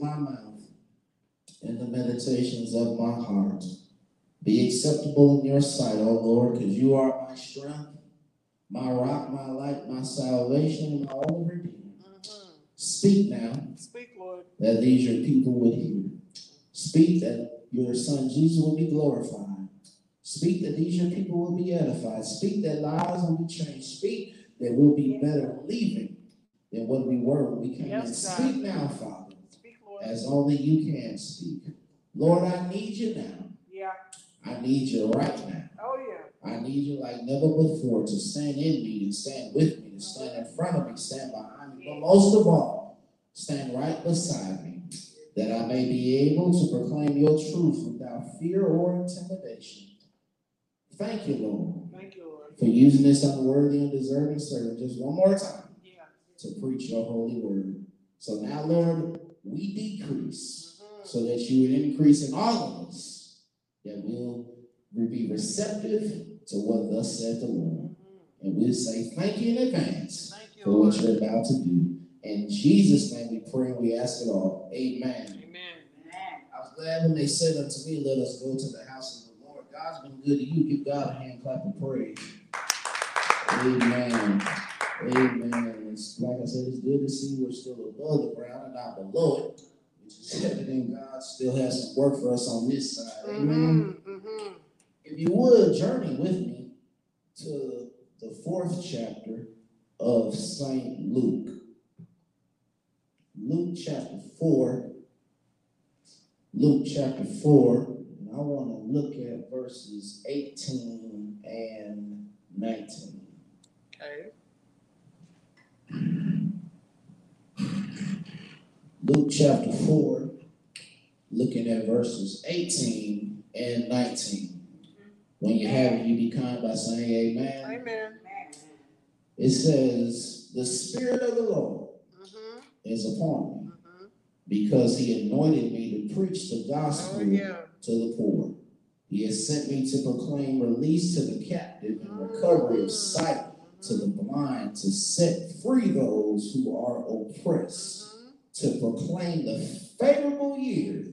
of my mouth and the meditations of my heart be acceptable in your sight, O Lord, because you are my strength, my rock, my light, my salvation, my only redeemer. Mhm. Speak now Speak, Lord. that these your people would hear. Speak that your son Jesus will be glorified. Speak that these your people will be edified. Speak that lives will be changed. Speak that we'll be better leaving than what we were when we came in. Yes, God. Speak now, Father, Speak, Lord. As only you can speak. Lord, I need you now. Yeah. I need you right now. Oh, yeah. I need you like never before to stand in me and stand with me, to stand in front of me, stand behind me, but most of all, stand right beside me, that I may be able to proclaim your truth without fear or intimidation. Thank you, Lord, Thank you, Lord. for using this unworthy and deserving servant just one more time Yeah. to preach your holy word. So now, Lord, we decrease Mhm. so that you would increase in all of us, that we'll be receptive to what thus said the Lord. Mhm. And we'll say thank you in advance you, for what you're about to do. In Jesus' name we pray and we ask it all. Amen. Amen. I was glad when they said unto me, Let us go to the house of the Lord. God's been good to you. Give God a hand clap of praise. Amen. Amen. It's like I said, it's good to see we're still above the ground and not below it. Which is evident God still has some work for us on this side. Amen. Mhm. Mhm. If you would journey with me to the fourth chapter of Saint Luke. Luke chapter four. Luke chapter four, and I want to look at verses 18 and 19. Okay. Luke chapter 4, looking at verses 18 and 19. When you have it, you be kind by saying amen. Amen. It says, The Spirit of the Lord Mhm. is upon me Mhm. because he anointed me to preach the Oh, gospel yeah. to the poor. He has sent me to proclaim release to the captive and recovery of sight to the blind, to set free those who are oppressed. To proclaim the favorable year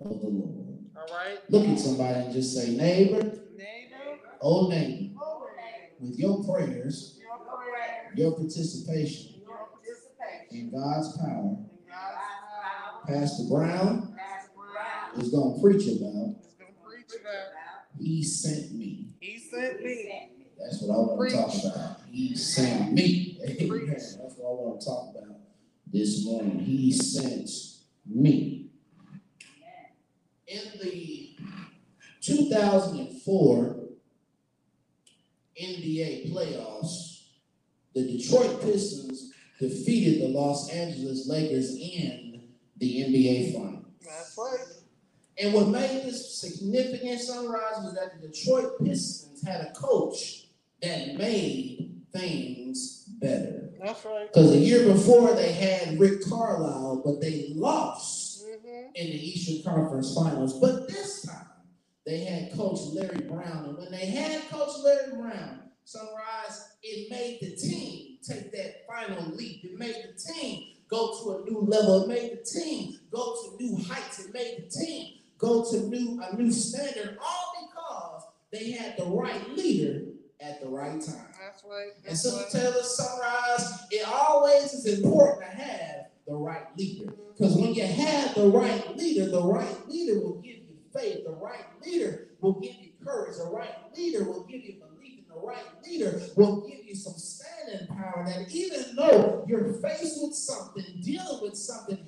of the Lord. All right. Look at somebody and just say, neighbor, Neighbor. oh neighbor, Oh, with your prayers, Your prayer. your participation Your participation. in God's power, In God's. Pastor Brown Brown is going to preach about, is going to preach about. He sent me. He sent me. That's what I want to talk about. He sent me. Amen. That's what I want to talk about this morning. He sent me. In the 2004 NBA playoffs, the Detroit Pistons defeated the Los Angeles Lakers in the NBA final. That's right. And what made this significant sunrise was that the Detroit Pistons had a coach that made things better. That's right. Because the year before they had Rick Carlisle, but they lost Mm-hmm. in the Eastern Conference Finals. But this time they had Coach Larry Brown. And when they had Coach Larry Brown, Sunrise, it made the team take that final leap. It made the team go to a new level. It made the team go to new heights. It made the team go to new a new standard, all because they had the right leader at the right time. That's right. And Sister right. Taylor Sunrise, it always is important to have the right leader. Because when you have the right leader, the right leader will give you faith. The right leader will give you courage. The right leader will give you belief. And the right leader will give you some standing power that even though you're faced with something, dealing with something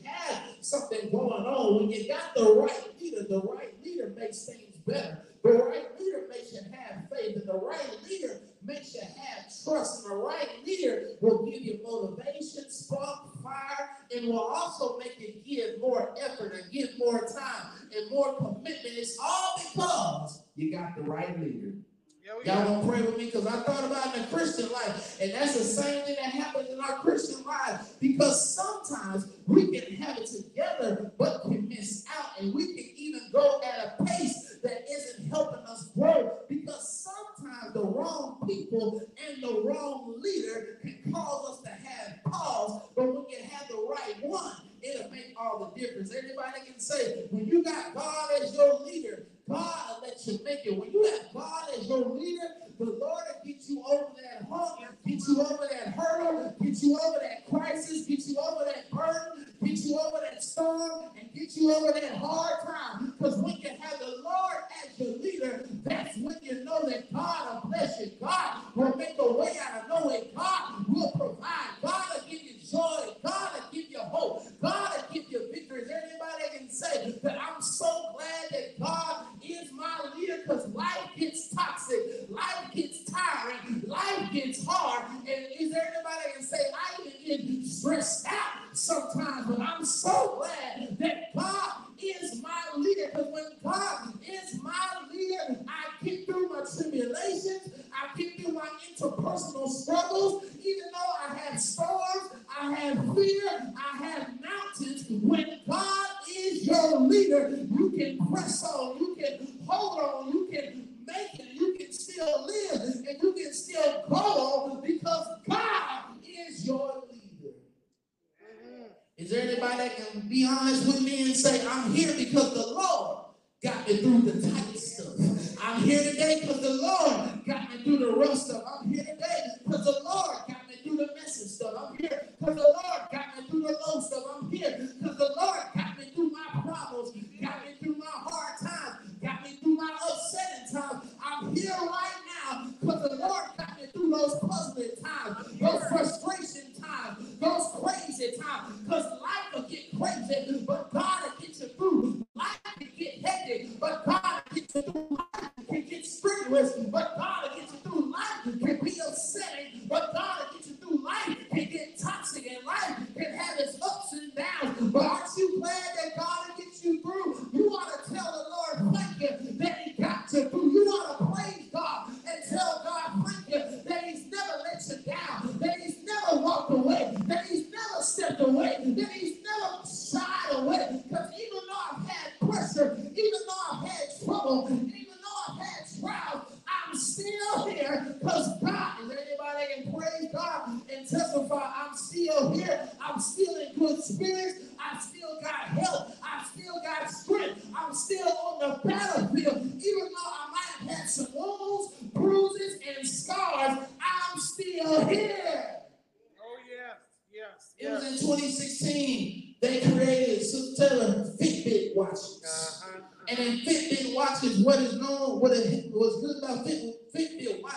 going on, when you got the right leader, the right leader makes things better. The right leader makes you have faith, and the right leader makes you have trust, and the right leader will give you motivation, spark, fire, and will also make you give more effort and give more time and more commitment. It's all because you got the right leader. Y'all gonna pray with me because I thought about in the Christian life, and that's the same thing that happens in our Christian life. Because sometimes we can have it together, but can miss out, and we can even go at a pace that isn't helping us grow. Because the wrong people and the wrong leader can cause us to have pause, but when you have the right one, it'll make all the difference. anybody can say, when you got God as your leader, God will let you make it. When you have God as your leader, the Lord will get you over that hump, get you over that hurdle, get you over that crisis, get you over that burden, get you over that storm, and get you over that hard time. Because when you have the Lord as your leader, that's when you know that God When God is your leader, you can press on, you can hold on, you can make it, you can still live, and you can still go on because God is your leader. Is there anybody that can be honest with me and say, I'm here because the Lord got me through the tight stuff? I'm here today because the Lord got me through the rough stuff. I'm here today because the Lord got me through the messy stuff. I'm here because the Lord got me through the low stuff. I'm here me through And in Fitbit watches, what is known, what is good about Fit, Fitbit watch,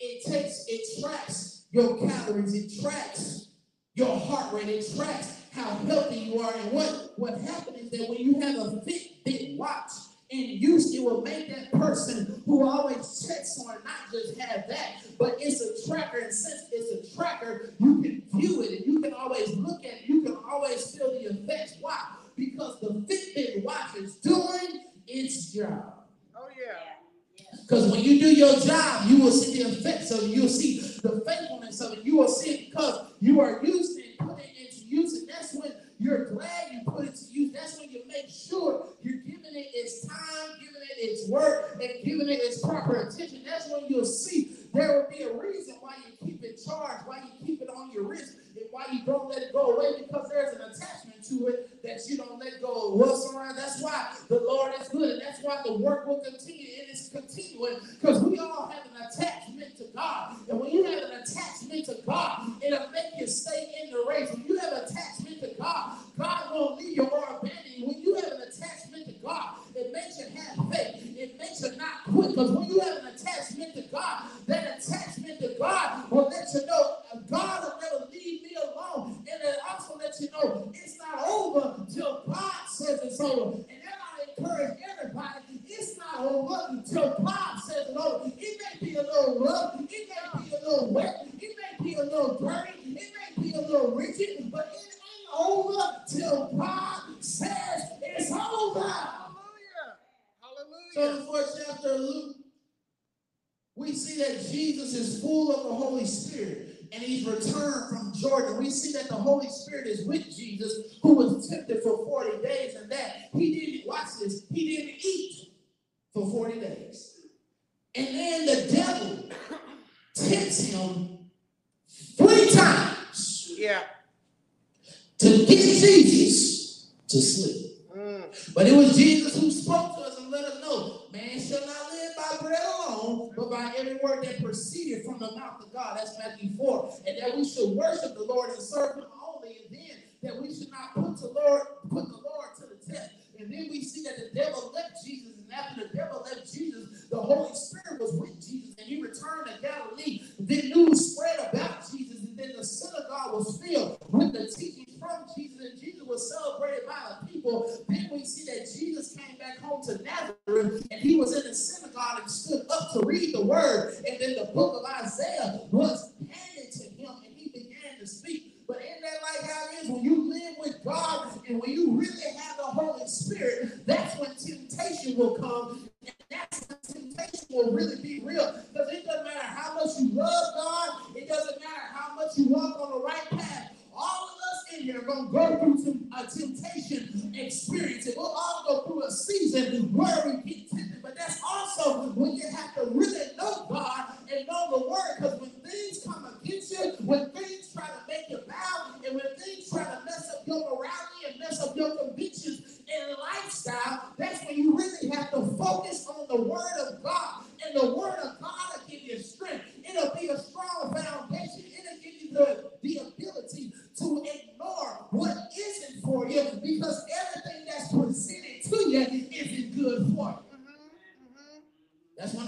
it takes, it tracks your calories, it tracks your heart rate, it tracks how healthy you are. And what, what happens is that when you have a Fitbit watch in use, it will make that person who always checks on not just have that, but it's a tracker. And since it's a tracker, you can view it and you can always look at it. You can always feel the effects. Why? Because the Fitbit watch is doing its job. Oh, yeah. Because when you do your job, you will see the effects of it. You'll see the faithfulness of it. You will see it because you are using it, putting it into use. And that's when you're glad you put it to use. That's when you make sure you're giving it its time, giving it its work, and giving it its proper attention. That's when you'll see there will be a reason why you keep it charged, why you keep it on your wrist, why you don't let it go away because there's an attachment to it that you don't let go of. What's around? That's why the Lord is good, and that's why the work will continue. It is continuing because we all have an attachment to God. And when you have an attachment to God, it'll make you stay in the race. When you have an attachment to God, God won't leave you or abandon you. When you have an attachment to God, it makes you have faith. It makes you not quit. Because when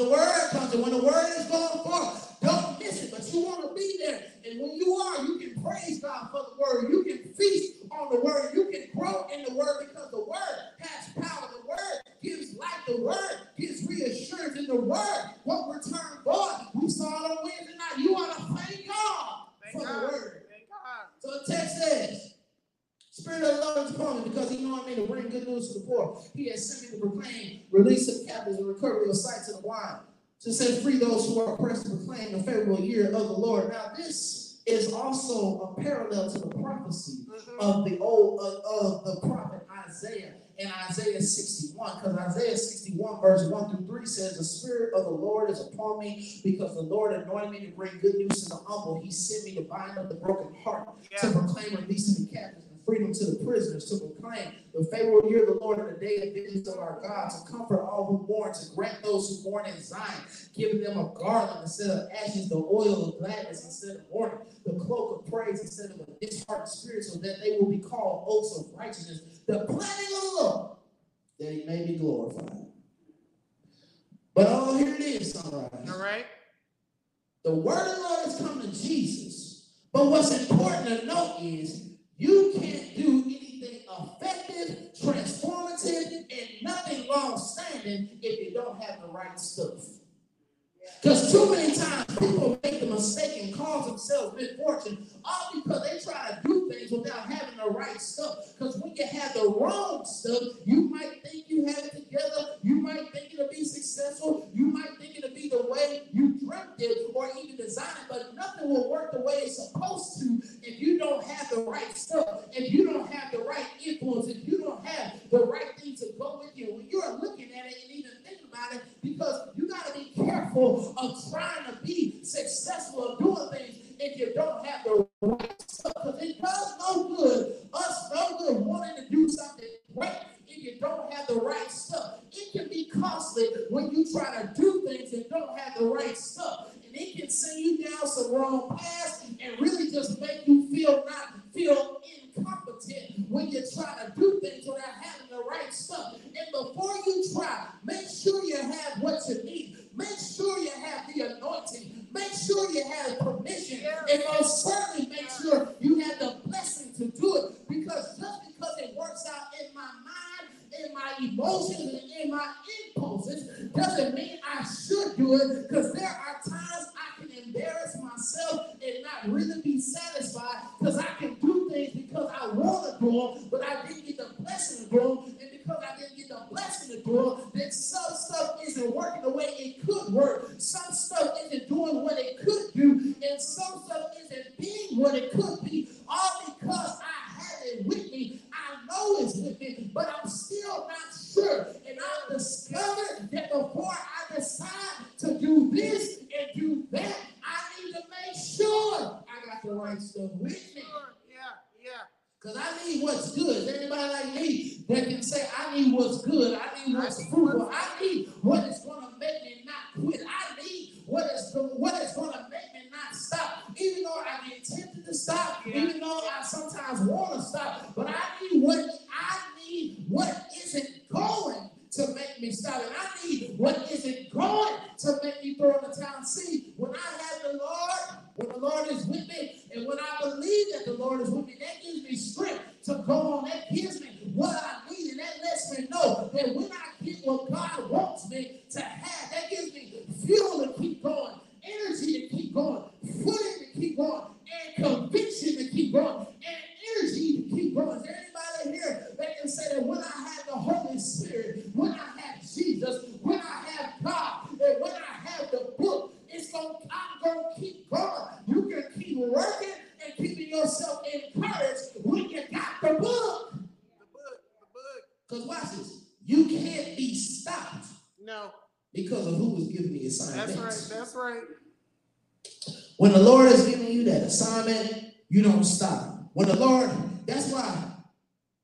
the word comes, and when the word is going forth, don't miss it. But you want to be there. And when you are, you can praise God for the word. You can feast on the word. You can grow in the word because the word has power. The word gives life. The word gives reassurance. And the word won't return void. We saw it on Wednesday night. You ought to thank God Thank for the God. word. Thank God. So the text says, Spirit of the Lord is upon me because he know me to bring good news to the poor. He has sent me to proclaim release of captives and recovery of sight to the blind, to set free those who are oppressed, to proclaim the favorable year of the Lord. Now this is also a parallel to the prophecy Mhm. of the old of, of the prophet Isaiah in Isaiah 61. Because Isaiah 61, verse 1 through 3 says, The Spirit of the Lord is upon me because the Lord anointed me to bring good news to the humble. He sent me to bind up the broken heart, to proclaim release to the captives freedom to the prisoners, to proclaim the favorable year of the Lord and the day of vengeance of our God, to comfort all who mourn, to grant those who mourn in Zion, giving them a garland instead of ashes, the oil of gladness instead of mourning, the cloak of praise instead of a disheartened spirit, so that they will be called oaks of righteousness, the planting of the Lord, that he may be glorified. But oh, here it is, sunrise. All right. The word of the Lord has come to Jesus. But what's important to note is you can't do anything effective, transformative, and nothing long standing if you don't have the right stuff. Because too many times people make the mistake and cause themselves misfortune all because they try to do things without having the right stuff. Because when you have the wrong stuff, you might think you have it together, you might think it'll be successful, you might think it'll be the way you dreamt it or even designed it, but nothing will work the way it's supposed to if you don't have the right stuff, if you don't have the right influence, if you don't have the right things to go with you. When you're looking at it and even thinking about it, because you got to be careful of trying to be successful of doing things if you don't have the right stuff. Because it does no good, us no good wanting to do something great if you don't have the right stuff. It can be costly when you try to do things and don't have the right stuff. And it can send you down some wrong paths impulses, doesn't mean I should do it. Because there are times I can embarrass myself and not really be satisfied because I can do things because I want to do them, but I didn't get the blessing to do them. And because I didn't get the blessing to do them, then some stuff isn't working the way it could work. Some stuff isn't doing what it could do, and some stuff isn't being what it could be, all because I have it with me. I know it's with me, but I'm still not sure. And I've discovered that before I decide to do this and do that, I need to make sure I got the right stuff with me. Yeah. Yeah. Because I need what's good. Is anybody like me that can say, I need what's good. I need what's fruitful. I need what is going to make me not quit. I need what is what is going to make me not stop. Even though I get tempted to stop, Yeah. even though I sometimes want to stop, but I need what I need what isn't going to make me stop. And I need what isn't going to make me throw in the towel. See, when I have the Lord, when the Lord is with me, and when I believe that the Lord is with me, that gives me strength to go on. That gives me what I need, and that lets me know that when I get what God wants me to have, that gives me fuel to keep going, energy to keep going, footing to keep going, and conviction to keep going, and energy to keep going. Is there anybody here that can say that when I have the Holy Spirit, when I have Jesus, when I have God, and when I have the book, it's going I'm gonna keep going. You can keep working and keeping yourself encouraged when you got the book. The book. The book. Because watch this, you can't be stopped No. because of who is giving the assignment. That's right. That's right. When the Lord is giving you that assignment, you don't stop. When the Lord, that's why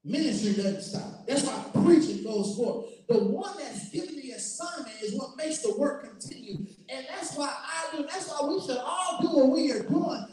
ministry doesn't stop. That's why preaching goes forward. The one that's giving the assignment is what makes the work continue. And that's why I do, that's why we should all do what we are doing.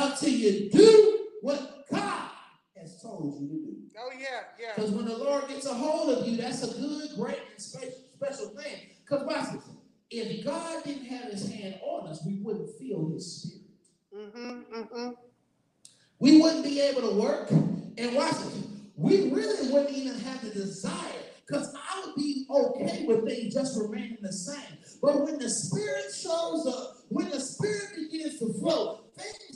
Until you do what God has told you to do. Oh yeah. Yeah. Because when the Lord gets a hold of you, that's a good, great, and special, special thing. Because watch this. If God didn't have his hand on us, we wouldn't feel his spirit. Mm-hmm. Mm-hmm. We wouldn't be able to work. And watch this. We really wouldn't even have the desire. Because I would be okay with things just remaining the same. But when the spirit shows up, when the spirit begins to flow,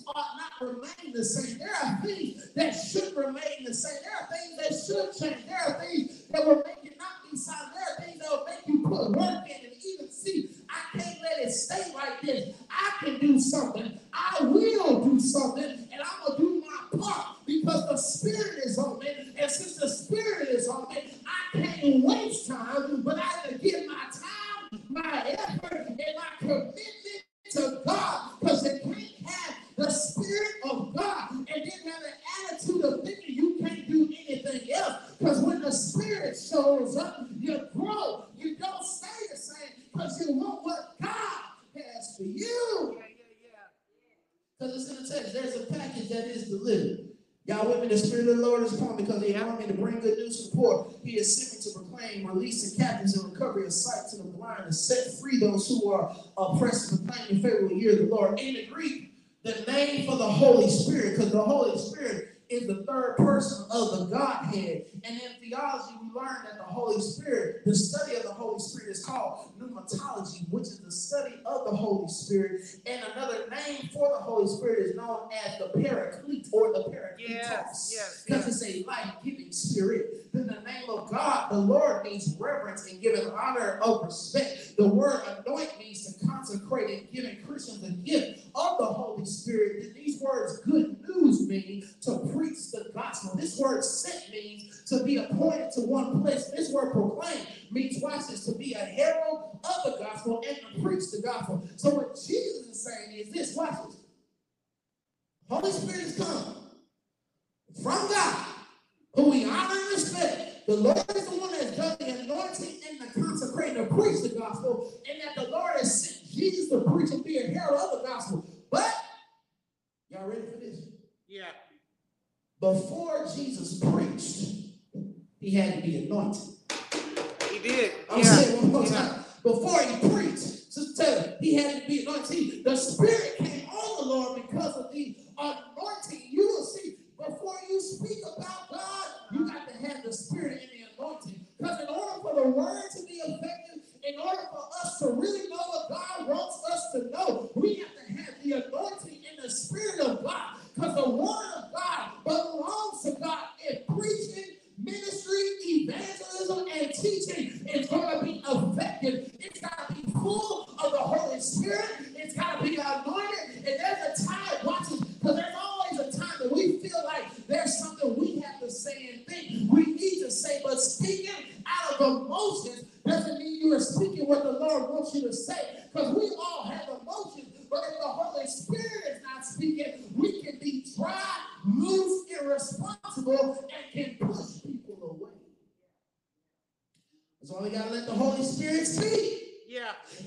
ought not remain the same. There are things that should remain the same. There are things that should change. There are things that will make you not be silent. There are things that will make you put work in and even see. I can't let it stay like this. I can do something. I will do something, and I'm gonna do my part because the spirit is on me. And since the spirit is on me, I can't waste time, but I can give my time, my effort, and my commitment to God. Because you can't have the spirit of God and then have an attitude of thinking you can't do anything else. Because when the spirit shows up, you grow. You don't stay the same because you want what God has for you. Because it's in the text. There's a package that is delivered. Y'all with me? The Spirit of the Lord is upon me because He allowed me to bring good news poor. He has sent me to proclaim release, releasing captives and recovery of sight to the blind and set free those who are oppressed and proclaim the favorable year of the Lord. In the Greek, the name for the Holy Spirit, because the Holy Spirit is the third person of the Godhead. And in theology, we learn that the Holy Spirit, the study of the Holy Spirit is called pneumatology, which is the study of the Holy Spirit. And another name for the Holy Spirit is known as the Paraclete or the Paracletos. Yes, yes, Because yes. it's a life-giving spirit. Then the name of God, the Lord means reverence and giving honor of respect. The word anoint means to consecrate and giving Christians the gift of the Holy Spirit, that these words good news mean to preach the gospel. This word sent means to be appointed to one place. This word proclaim means, watch this, to be a herald of the gospel and to preach the gospel. So what Jesus is saying is this, watch this. Holy Spirit has come from God, who we honor and respect. The Lord is the one that has done the anointing and the consecrating to preach the gospel, and that the Lord has sent Jesus to preach and be a herald of the gospel. before Jesus preached, he had to be anointed. He did. I'm yeah. saying one more yeah. time. Before he preached, just tell him, he had to be anointed. The Spirit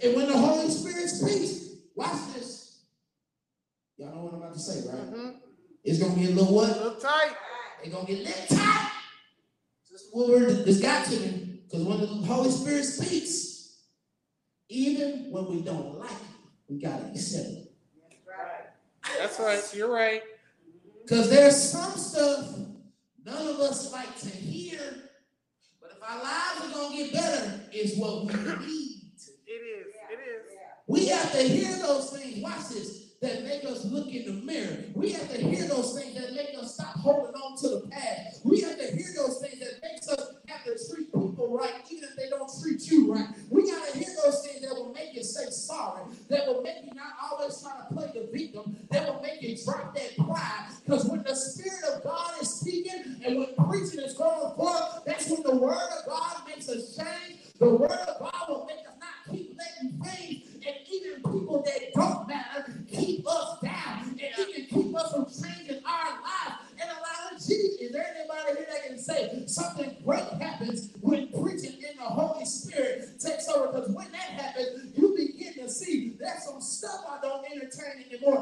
And when the Holy Spirit speaks, watch this. Y'all know what I'm about to say, right? Mm-hmm. It's gonna be a little what? A little tight. It's gonna get a little tight. This word this got to me. Because when the Holy Spirit speaks, even when we don't like it, we gotta accept it. That's right. That's right. You're right. Because there's some stuff none of us like to hear, but if our lives are gonna get better, it's what we need. It is. It is. We have to hear those things. Watch this. That make us look in the mirror. We have to hear those things that make us stop holding on to the past. We have to hear those things that makes us have to treat people right, even if they don't treat you right. We got to hear those things that will make you say sorry, that will make you not always try to play the victim, that will make you drop that pride. Because when the Spirit of God is speaking and when preaching is going forth, that's when the Word of God makes us change. The Word of God people that don't matter keep us down and even keep us from changing our lives and allowing Jesus. Is there anybody here that can say something great happens when preaching in the Holy Spirit takes over? Because when that happens, you begin to see there's some stuff I don't entertain anymore.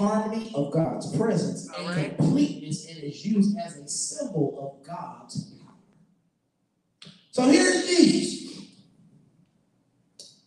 Harmony of God's presence and Alright. completeness and is used as a symbol of God's power. So here's Jesus.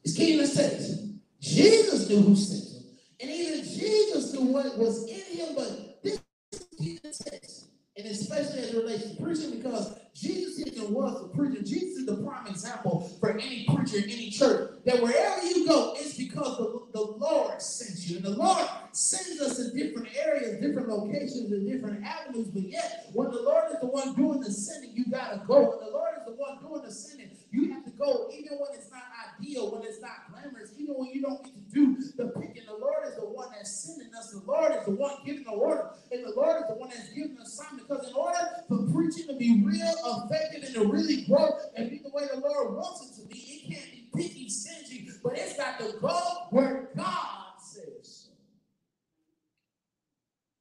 It's key in this text. Jesus knew who sent him. And even Jesus knew what was in him, but this is key in the text. And especially as it relates to preaching, because Jesus even was a preacher. Jesus is the prime example for any preacher in any church. That wherever you go, it's because the, the Lord sent you. And the Lord sends us in different areas, different locations, and different avenues. But yet, when the Lord is the one doing the sending, you gotta go. When the Lord is the one doing the sending, you have to go, even when it's not ideal, when it's not glamorous, even when you don't do the picking. The Lord is the one that's sending us. The Lord is the one giving the order, and the Lord is the one that's giving the assignment. Because in order for preaching to be real, effective, and to really grow and be the way the Lord wants it to be, it can't be picky, stingy, but it's got to go where God says.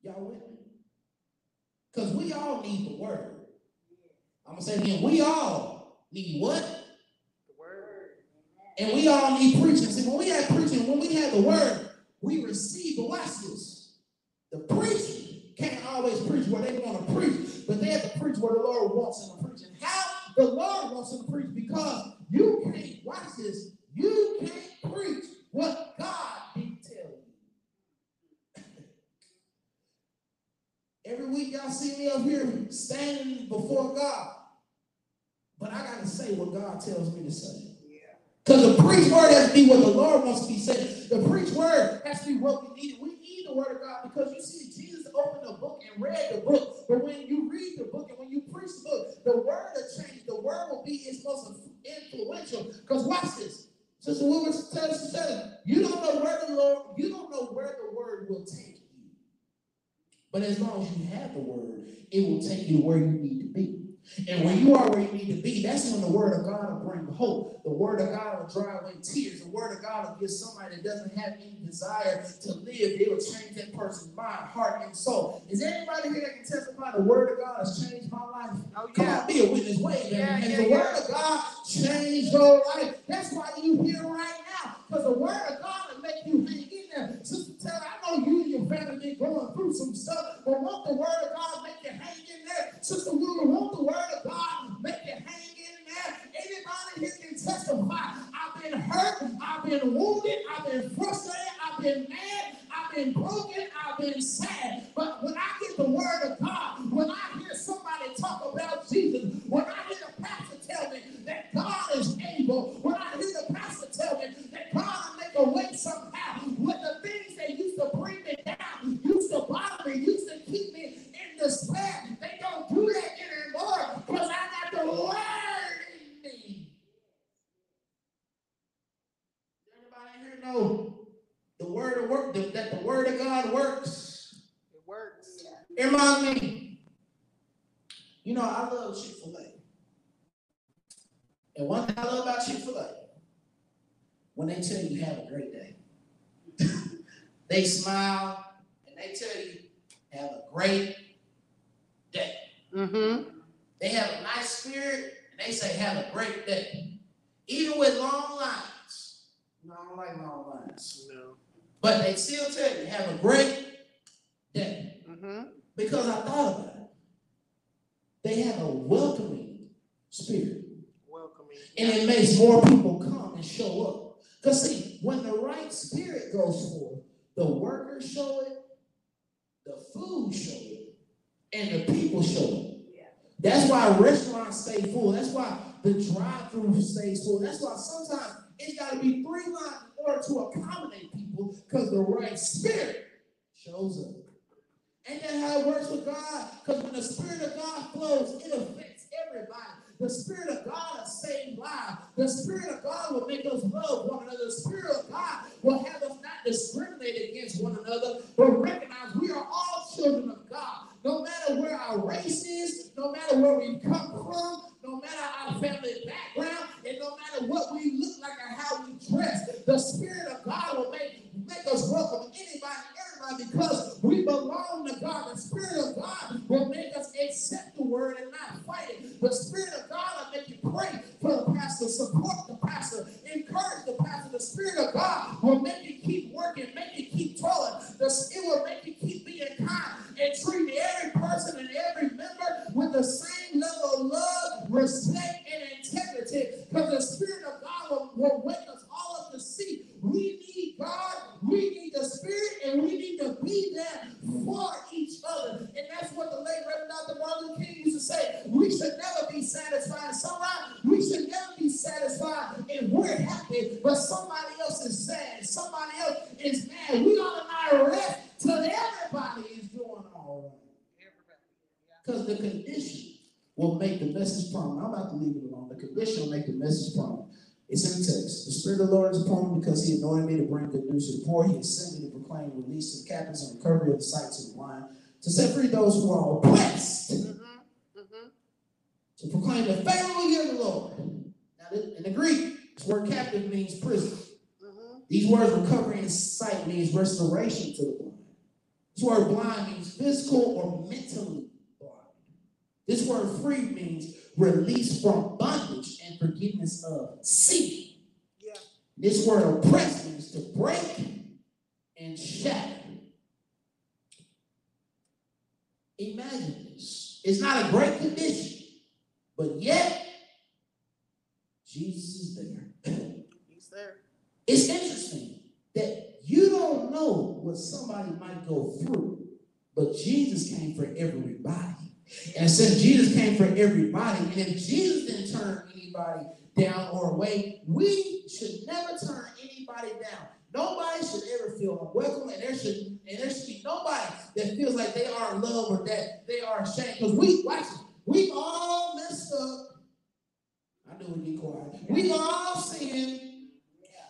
Y'all with me? Because we all need the word. I'm gonna say it again, we all need what? And we all need preaching. See, when we have preaching, when we have the word, we receive. But watch this. The preacher can't always preach where they want to preach, but they have to preach where the Lord wants them to preach. And how the Lord wants them to preach, because you can't, watch this, you can't preach what God didn't tell you. Every week y'all see me up here standing before God. But I gotta say what God tells me to say. Because the preach word has to be what the Lord wants to be said. The preach word has to be what we need. We need the word of God because you see, Jesus opened the book and read the book. But when you read the book and when you preach the book, the word will change. The word will be its most influential. Because watch this. Sister tells us, said, you don't know where the Lord, you don't know where the word will take you. But as long as you have the word, it will take you to where you need to be. And when you are where you need to be, that's when the word of God will bring hope. The word of God will dry away tears. The word of God will give somebody that doesn't have any desire to live. It will change that person's mind, heart, and soul. Is there anybody here that can testify the word of God has changed my life? Oh yeah. Come on, be a witness. Wait, Yeah, Has yeah, the yeah. word of God changed your life? That's why you here right now. Because the word of God will make you hang in there. Sister Taylor, I know you and your family been going through some stuff, but won't the word of God make you hang in there? Sister Wheeler, won't the word of God make you hang in there? Anybody here can testify. I've been hurt, I've been wounded, I've been frustrated, I've been mad, I've been broken, I've been sad. But when I get the word of God, when I hear somebody talk about Jesus, when I hear the pastor tell me that God is able, when I hear the pastor tell me that God will make a way somehow, when the things that used to bring me down, used to bother me, used to keep me in despair, they don't do that anymore because I got the word in me. Anybody in here know the word of work that that the word of God works? It works. It reminds me. You know, I love Chick-fil-A, and one thing I love about Chick-fil-A, when they tell you have a great day, they smile and they tell you have a great day. Mm-hmm. They have a nice spirit and they say have a great day, even with long lines. No, I don't like long lines, No. but they still tell you have a great day. Mm-hmm. Because I thought about it. They have a welcoming spirit. Welcoming. And it makes more people come and show up. Because see, when the right spirit goes forth, the workers show it, the food show it, and the people show it. Yeah. That's why restaurants stay full. That's why the drive-through stays full. That's why sometimes it's got to be three lines in order to accommodate people because the right spirit shows up. Ain't that how it works with God? Because when the Spirit of God flows, it affects everybody. The Spirit of God will save lives. The Spirit of God will make us love one another. The Spirit of God will have us not discriminate against one another, but recognize we are all children of God. No matter where our race is, no matter where we come from, no matter our family background, and no matter what we look like or how we dress, the Spirit of God will make, make us welcome anybody, everybody, because we belong to God. The Spirit of God will make us accept the word and not fight it. The Spirit of because He anointed me to bring good news to the poor. He has sent me to proclaim release to the captives and recovery of the sight to the blind, to set free those who are oppressed, Mm-hmm. Mm-hmm. to proclaim the year of the Lord. Now, in the Greek, this word captive means prison. Mm-hmm. These words recovery and sight means restoration to the blind. This word blind means physical or mentally blind. This word free means release from bondage and forgiveness of sin. This word oppress means to break and shatter. Imagine this. It's not a great condition, but yet Jesus is there. He's there. It's interesting that you don't know what somebody might go through, but Jesus came for everybody. And since Jesus came for everybody, and if Jesus didn't turn anybody down or away, we should never turn anybody down. Nobody should ever feel unwelcome, and there should and there should be nobody that feels like they are loved or that they are ashamed. Because we watch it, we all messed up. I knew we'd be quiet. We've all sinned.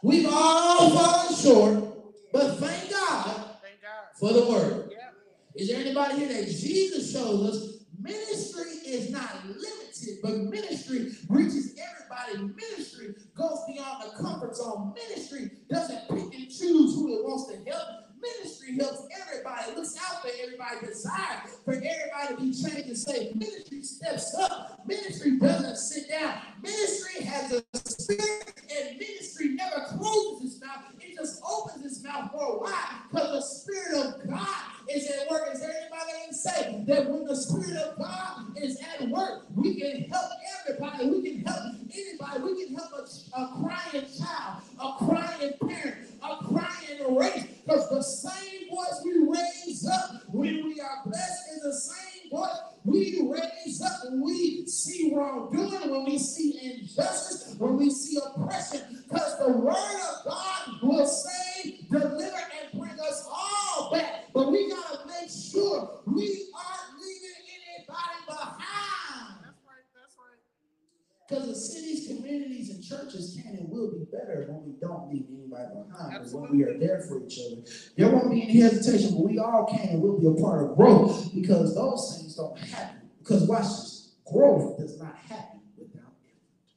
We've all fallen short, but thank God Thank God. for the word. Yeah. Is there anybody here that Jesus shows us ministry is not limited, but ministry reaches everybody. Ministry goes beyond the comfort zone. Ministry doesn't pick and choose who it wants to help. Ministry helps everybody, looks out for everybody, desire for everybody to be changed and saved. Ministry steps up. Ministry doesn't sit down. Ministry has a spirit, and ministry never closes its mouth. It just opens its mouth for a while because the Spirit of God is at work. Is there anybody that can say that when the Spirit of God is at work, we can help everybody, we can help anybody, we can help a, a crying child, a crying parent, a crying race, because the same voice we raise up when we are blessed is the same voice we raise up when we see wrongdoing, when we see injustice, when we see oppression, because the word of God will save, deliver, and bring us all back. But we gotta make sure we aren't leaving anybody behind. That's right. That's right. Because the cities, communities, and churches can and will be better when we don't leave anybody behind. But when we are there for each other, there won't be any hesitation, but we all can and will be a part of growth because those things don't happen. Because watch this growth does not happen without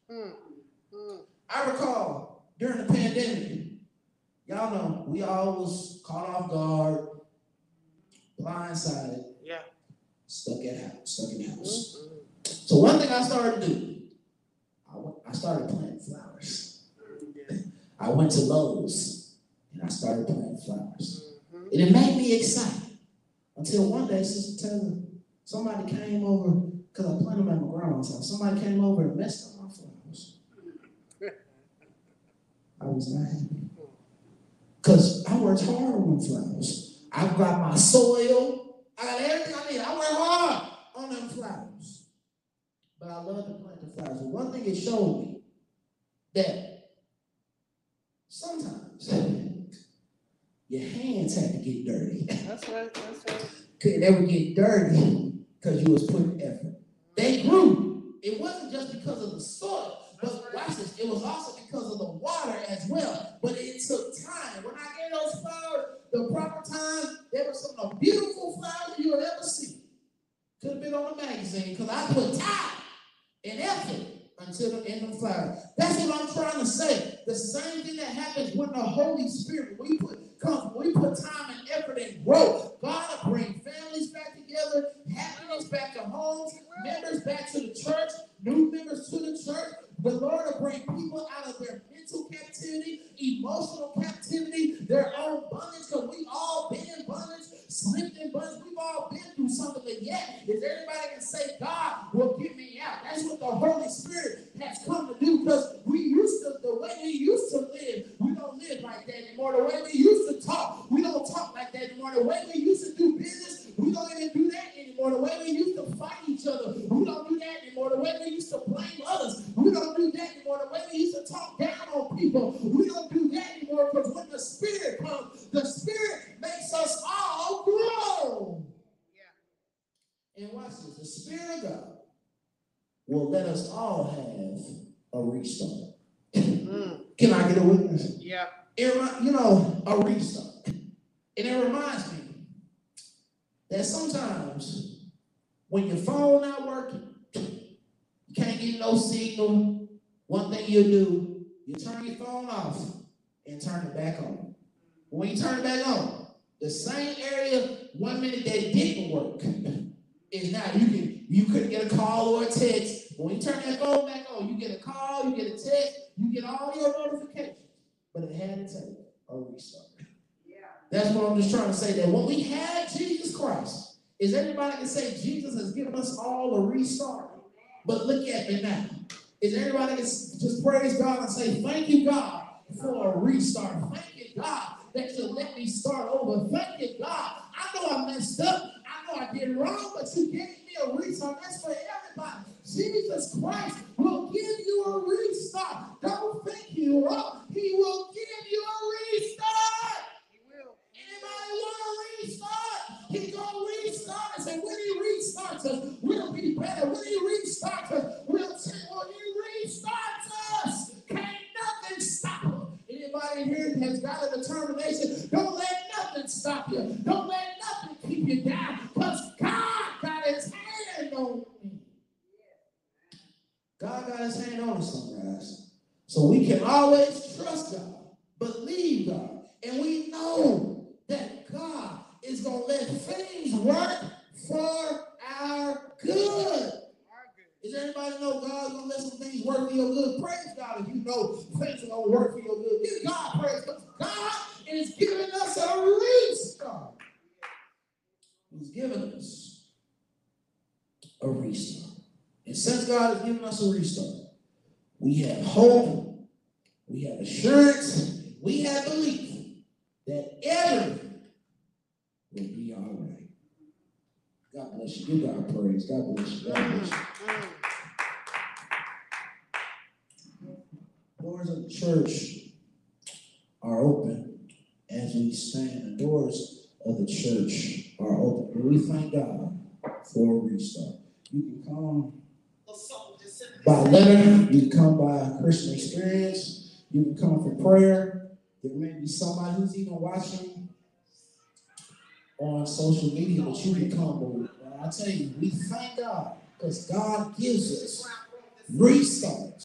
effort. Mm. Mm. I recall during the pandemic, y'all know we all was caught off guard, blindsided, Yeah. stuck at house, stuck in the house. Mm-hmm. So one thing I started to do, I, I started planting flowers. I went to Lowe's and I started planting flowers. And it made me excited until one day, Sister Taylor, somebody came over, because I planted them at my grandma's house. Somebody came over and messed up my flowers. I was not happy. Because I worked hard on them flowers. I got my soil, I got everything I need. I worked hard on them flowers. But I love to plant the flowers. But one thing it showed me that sometimes your hands had to get dirty. That's right. That's right. Could never get dirty because you was putting effort. They grew. It wasn't just because of the soil, but watch this. It was also because of the water as well. But it took time. When I gave those flowers the proper time, they were some of the beautiful flowers you would ever see. Could have been on a magazine because I put time and effort until the end of flower. That's what I'm trying to say. The same thing that happens when the Holy Spirit, we put comes, we put time and effort and growth. God will turn it back on. When you turn it back on, the same area one minute that didn't work is now you can you couldn't get a call or a text. When you turn that phone back on, you get a call, you get a text, you get all your notifications. But it had to take a restart. Yeah. That's what I'm just trying to say. That when we had Jesus Christ, is everybody can say Jesus has given us all a restart? But look at me now. Is everybody can just praise God and say, Thank you, God, for a restart. Thank you, God, that you let me start over. Thank you, God. I know I messed up. I know I did wrong, but you gave me a restart. That's for everybody. Jesus Christ will give you a restart. Don't think you wrong. He will give you a restart. He will. Anybody want a restart? He gonna restart us, and when he restarts us, we'll be better. When he restarts us, we'll Anybody here has got a determination? Don't let nothing stop you. Don't let nothing keep you down, because God got his hand on me. God got his hand on us, guys. So we can always trust God, believe God, and we know that God is going to let things work for our good. Everybody know God's to let some things work for your good? Praise God if you know things are to work for your good. Give God praise. God is giving us a restart. He's giving us a restart. And since God has given us a restart, we have hope, we have assurance, we have belief that everything will be all right. God bless you. Give God praise. God bless you. God bless you. Mm-hmm. Mm. Doors of the church are open as we stand. The doors of the church are open. And we thank God for a restart. You can come by letter, you can come by Christian experience, you can come for prayer. There may be somebody who's even watching on social media, but you can come. But I tell you, we thank God because God gives us restarts.